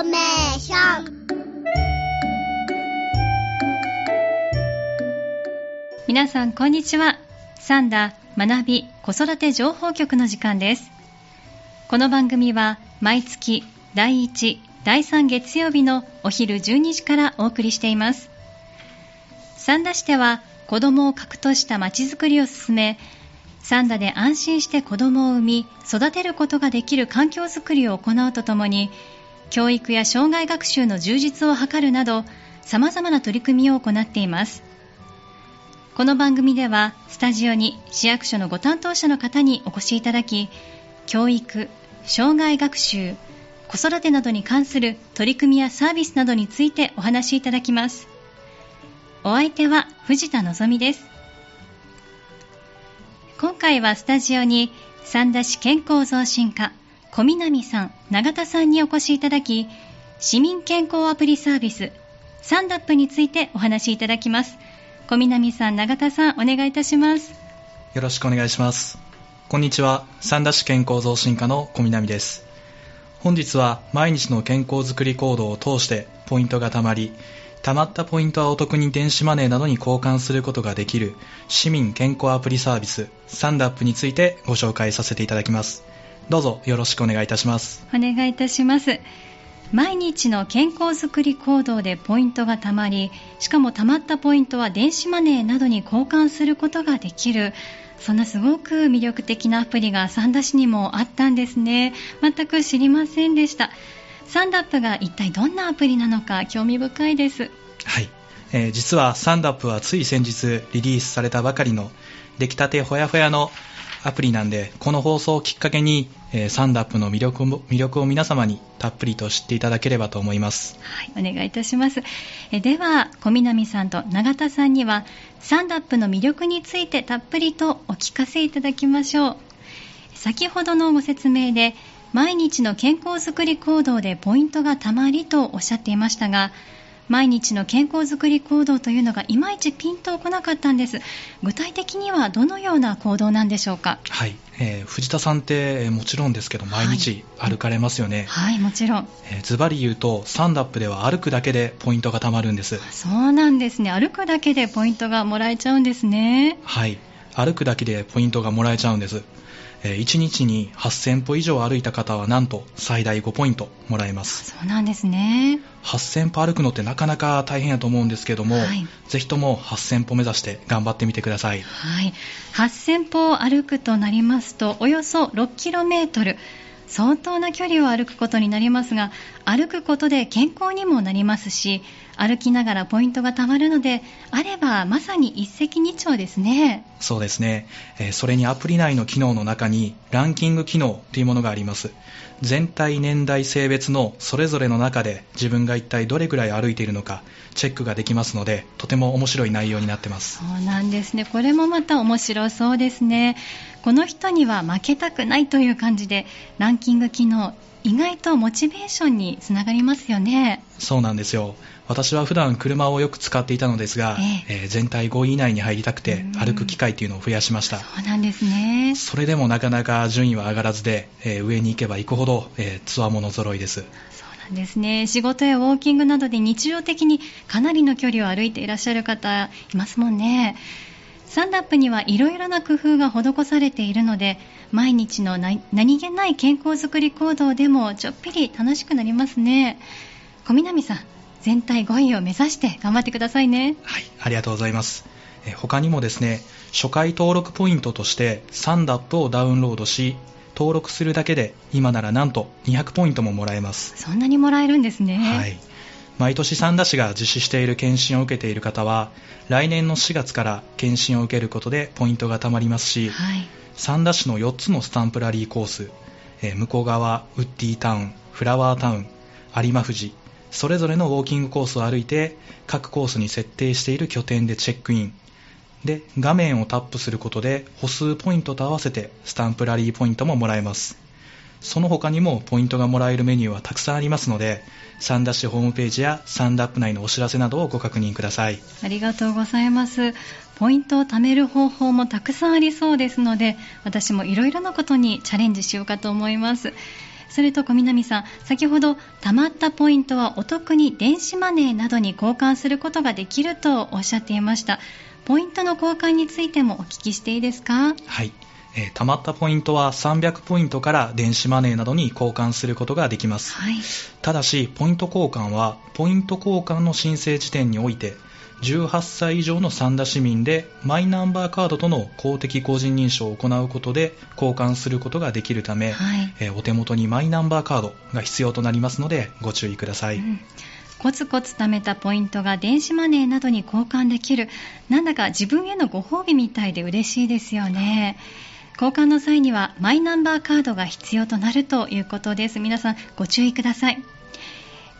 ーメーション。皆さんこんにちは。サンダ学び子育て情報局の時間です。この番組は毎月第1第3月曜日のお昼12時からお送りしています。三田市では子どもを核としたまちづくりを進め三田で安心して子どもを産み育てることができる環境づくりを行うとともに教育や障害学習の充実を図るなど様々な取り組みを行っています。この番組ではスタジオに市役所のご担当者の方にお越しいただき教育、障害学習子育てなどに関する取り組みやサービスなどについてお話しいただきます。お相手は藤田望です。今回はスタジオに三田市健康増進課小南さん、永田さんにお越しいただき市民健康アプリサービスサンダップについてお話しいただきます。小南さん、永田さんお願いいたします。よろしくお願いします。こんにちは。三田市健康増進課の小南です。本日は毎日の健康づくり行動を通してポイントがたまり貯まったポイントはお得に電子マネーなどに交換することができる市民健康アプリサービスサンダップについてご紹介させていただきます。どうぞよろしくお願いいたします。お願いいたします。毎日の健康づくり行動でポイントがたまりしかもたまったポイントは電子マネーなどに交換することができる。そんなすごく魅力的なアプリが三田市にもあったんですね。全く知りませんでした。サンダップが一体どんなアプリなのか興味深いです。はい、えー、実はサンダップはつい先日リリースされたばかりの出来たてほやほやのアプリなんでこの放送をきっかけに、えー、サンダップの魅力も魅力を皆様にたっぷりと知っていただければと思います。はいお願いいたします。えでは小南さんと永田さんにはサンダップの魅力についてたっぷりとお聞かせいただきましょう。先ほどのご説明で毎日の健康づくり行動でポイントがたまりとおっしゃっていましたが毎日の健康づくり行動というのがいまいちピンとこなかったんです。具体的にはどのような行動なんでしょうか？はい、えー、藤田さんってもちろんですけど毎日歩かれますよね。はい、はい、もちろん、えー、ズバリ言うとサンダップでは歩くだけでポイントがたまるんですそうなんですね歩くだけでポイントがもらえちゃうんですねはい歩くだけでポイントがもらえちゃうんです。1日に8000歩以上歩いた方はなんと最大5ポイントもらえます。そうなんですね。8000歩歩くのってなかなか大変やと思うんですけども、はい、ぜひとも8000歩目指して頑張ってみてください、はい、8000歩を歩くとなりますとおよそ 6km 相当な距離を歩くことになりますが歩くことで健康にもなりますし歩きながらポイントがたまるのであればまさに一石二鳥ですね。そうですね、えー、それにアプリ内の機能の中にランキング機能というものがあります。全体年代性別のそれぞれの中で自分が一体どれぐらい歩いているのかチェックができますのでとても面白い内容になってます。そうなんですね。これもまた面白そうですねこの人には負けたくないという感じでランキング機能意外とモチベーションにつながりますよね。そうなんですよ。私は普段車をよく使っていたのですが、ええ。ー、全体5位以内に入りたくて歩く機会というのを増やしました。そうなんですね。それでもなかなか順位は上がらずで、えー、上に行けば行くほど、えー、つわもの揃いです。そうなんですね。仕事やウォーキングなどで日常的にかなりの距離を歩いていらっしゃる方いますもんねサンダップにはいろいろな工夫が施されているので毎日の何気ない健康づくり行動でもちょっぴり楽しくなりますね。小南さん全体5位を目指して頑張ってくださいね。はいありがとうございます。え他にもですね初回登録ポイントとしてサンダップをダウンロードし登録するだけで今ならなんと200ポイントももらえます。そんなにもらえるんですね。はい毎年三田市が実施している検診を受けている方は来年の4月から検診を受けることでポイントがたまりますし、はい、三田市の4つのスタンプラリーコース、えー、向こう側ウッディタウンフラワータウン有馬富士それぞれのウォーキングコースを歩いて各コースに設定している拠点でチェックイン。で画面をタップすることで歩数ポイントと合わせてスタンプラリーポイントももらえますその他にもポイントがもらえるメニューはたくさんありますのでサンダッシュホームページやサンダップ内のお知らせなどをご確認ください。ありがとうございます。ポイントを貯める方法もたくさんありそうですので私もいろいろなことにチャレンジしようかと思います。それと小南さん先ほど貯まったポイントはお得に電子マネーなどに交換することができるとおっしゃっていました。ポイントの交換についてもお聞きしていいですか？はいえー、貯まったポイントは300ポイントから電子マネーなどに交換することができます、はい、ただしポイント交換はポイント交換の申請時点において18歳以上の三田市民でマイナンバーカードとの公的個人認証を行うことで交換することができるため、はい、えー、お手元にマイナンバーカードが必要となりますのでご注意ください、うん。コツコツ貯めたポイントが電子マネーなどに交換できるなんだか自分へのご褒美みたいで嬉しいですよね交換の際にはマイナンバーカードが必要となるということです。皆さんご注意ください。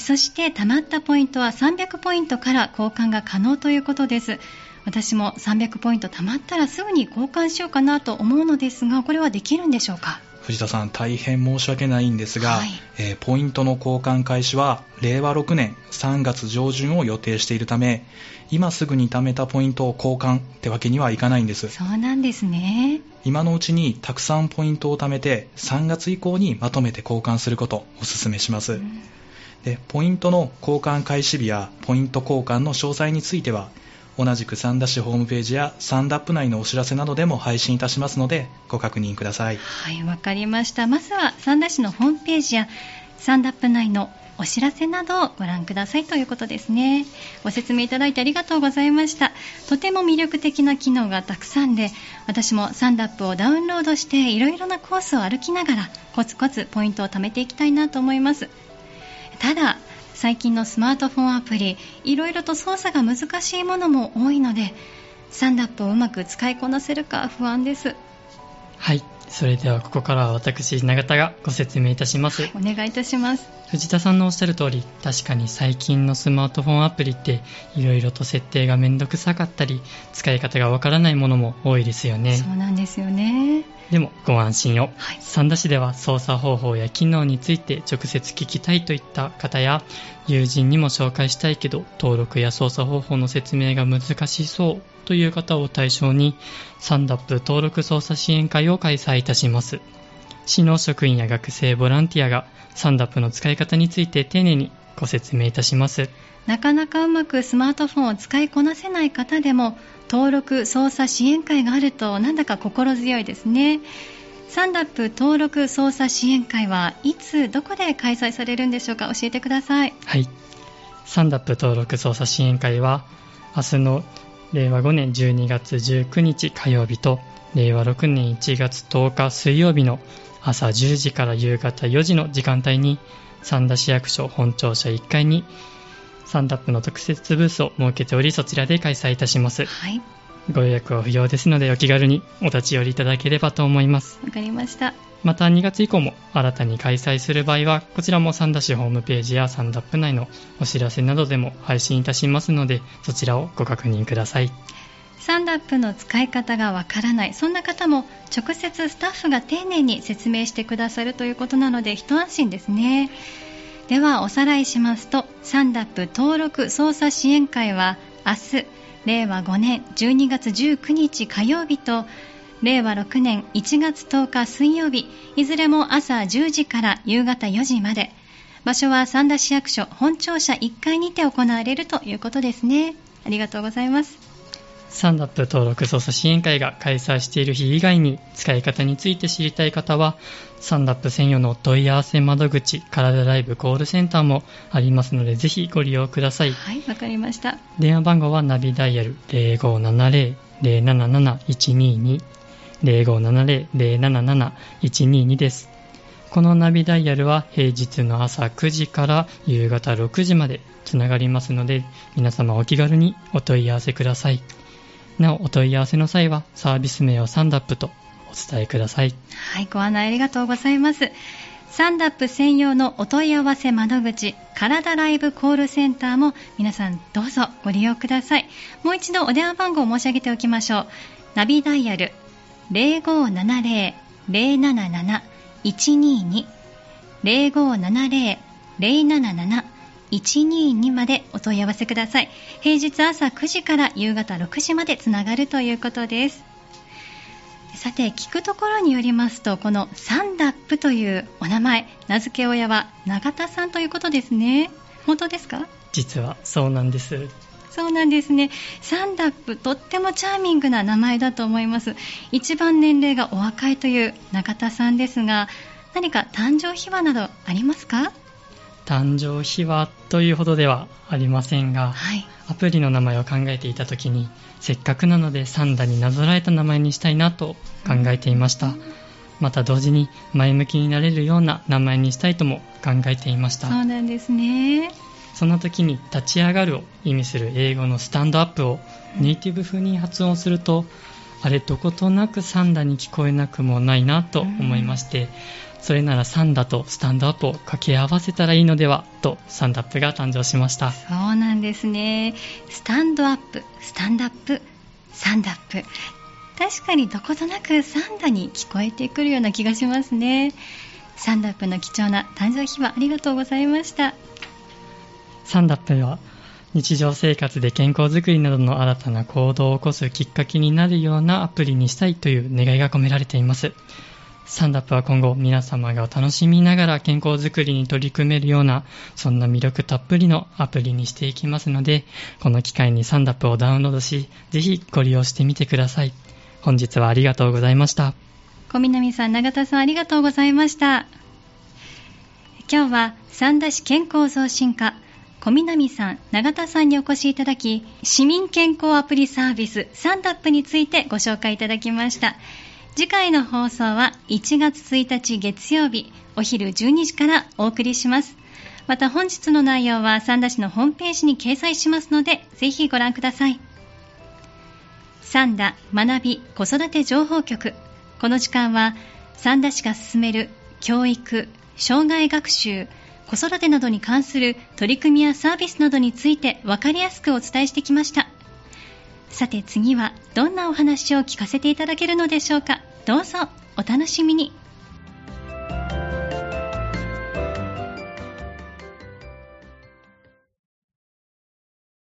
そして貯まったポイントは300ポイントから交換が可能ということです。私も300ポイント貯まったらすぐに交換しようかなと思うのですがこれはできるんでしょうか？藤田さん大変申し訳ないんですが、はい、えー、ポイントの交換開始は令和6年3月上旬を予定しているため今すぐに貯めたポイントを交換ってわけにはいかないんです。そうなんですね。今のうちにたくさんポイントを貯めて3月以降にまとめて交換することをお勧めします、うん、でポイントの交換開始日やポイント交換の詳細については同じく三田市ホームページやサンダップ内のお知らせなどでも配信いたしますのでご確認ください。はいわかりました。まずは三田市のホームページやサンダップ内のお知らせなどをご覧くださいということですね。ご説明いただいてありがとうございました。とても魅力的な機能がたくさんで私もサンダップをダウンロードしていろいろなコースを歩きながらコツコツポイントを貯めていきたいなと思います。ただ最近のスマートフォンアプリいろいろと操作が難しいものも多いのでサンダップをうまく使いこなせるか不安です。はい。それではここからは私永田がご説明いたします、はい、お願いいたします。藤田さんのおっしゃる通り確かに最近のスマートフォンアプリっていろいろと設定がめんどくさかったり使い方がわからないものも多いですよね。そうなんですよね。でもご安心を、はい、三田市では操作方法や機能について直接聞きたいといった方や友人にも紹介したいけど登録や操作方法の説明が難しそうという方を対象にサンダップ登録操作支援会を開催いたします。市の職員や学生ボランティアがサンダップの使い方について丁寧にご説明いたします。なかなかうまくスマートフォンを使いこなせない方でも登録操作支援会があるとなんだか心強いですね。サンダップ登録操作支援会はいつどこで開催されるんでしょうか？教えてください。はい。サンダップ登録操作支援会は明日の令和5年12月19日火曜日と令和6年1月10日水曜日の朝10時から夕方4時の時間帯に三田市役所本庁舎1階にサンダップの特設ブースを設けておりそちらで開催いたします、はい、ご予約は不要ですのでお気軽にお立ち寄りいただければと思います。わかりました。また2月以降も新たに開催する場合はこちらも三田市ホームページやサンダップ内のお知らせなどでも配信いたしますのでそちらをご確認ください。サンダップの使い方がわからない。そんな方も直接スタッフが丁寧に説明してくださるということなので一安心ですね。ではおさらいしますとサンダップ登録操作支援会は明日令和5年12月19日火曜日と令和6年1月10日水曜日いずれも朝10時から夕方4時まで場所は三田市役所本庁舎1階にて行われるということですね。ありがとうございます。サンダップ登録操作支援会が開催している日以外に使い方について知りたい方は、サンダップ専用の問い合わせ窓口、体ライブコールセンターもありますので、ぜひご利用ください。はい、わかりました。電話番号はナビダイヤル0570-077-122、0570-077-122です。このナビダイヤルは平日の朝9時から夕方6時までつながりますので、皆様お気軽にお問い合わせください。なお、お問い合わせの際は、サービス名をサンダップとお伝えください。はい、ご案内ありがとうございます。サンダップ専用のお問い合わせ窓口、体ライブコールセンターも皆さんどうぞご利用ください。もう一度お電話番号を申し上げておきましょう。ナビダイヤル0570-077-122 0570-077 122までお問い合わせください。平日朝9時から夕方6時までつながるということです。さて聞くところによりますとこのサンダップというお名前名付け親は永田さんということですね。本当ですか？実はそうなんです。そうなんですね。サンダップとってもチャーミングな名前だと思います。一番年齢がお若いという永田さんですが何か誕生秘話などありますか？誕生秘話というほどではありませんが、はい、アプリの名前を考えていた時にせっかくなのでサンダになぞらえた名前にしたいなと考えていました、また同時に前向きになれるような名前にしたいとも考えていました。そうなんですね。その時に立ち上がるを意味する英語のスタンドアップをネイティブ風に発音するとあれどことなくサンダに聞こえなくもないなと思いまして、それならサンダとスタンドアップを掛け合わせたらいいのではとサンダップが誕生しました。そうなんですね。スタンドアップスタンダップサンダップ。確かにどことなくサンダに聞こえてくるような気がしますね。サンダップの貴重な誕生秘話ありがとうございました。サンダップは日常生活で健康づくりなどの新たな行動を起こすきっかけになるようなアプリにしたいという願いが込められていますサンダップは今後皆様が楽しみながら健康づくりに取り組めるようなそんな魅力たっぷりのアプリにしていきますのでこの機会にサンダップをダウンロードしぜひご利用してみてください。本日はありがとうございました。小南さん永田さんありがとうございました。今日は三田市健康増進課小南さん、永田さんにお越しいただき、市民健康アプリサービスサンダップについてご紹介いただきました。次回の放送は1月1日月曜日お昼12時からお送りします。また本日の内容は三田市のホームページに掲載しますのでぜひご覧ください。三田学び子育て情報局。この時間は三田市が進める教育障害学習子育てなどに関する取り組みやサービスなどについて分かりやすくお伝えしてきました。さて次はどんなお話を聞かせていただけるのでしょうか。どうぞお楽しみに。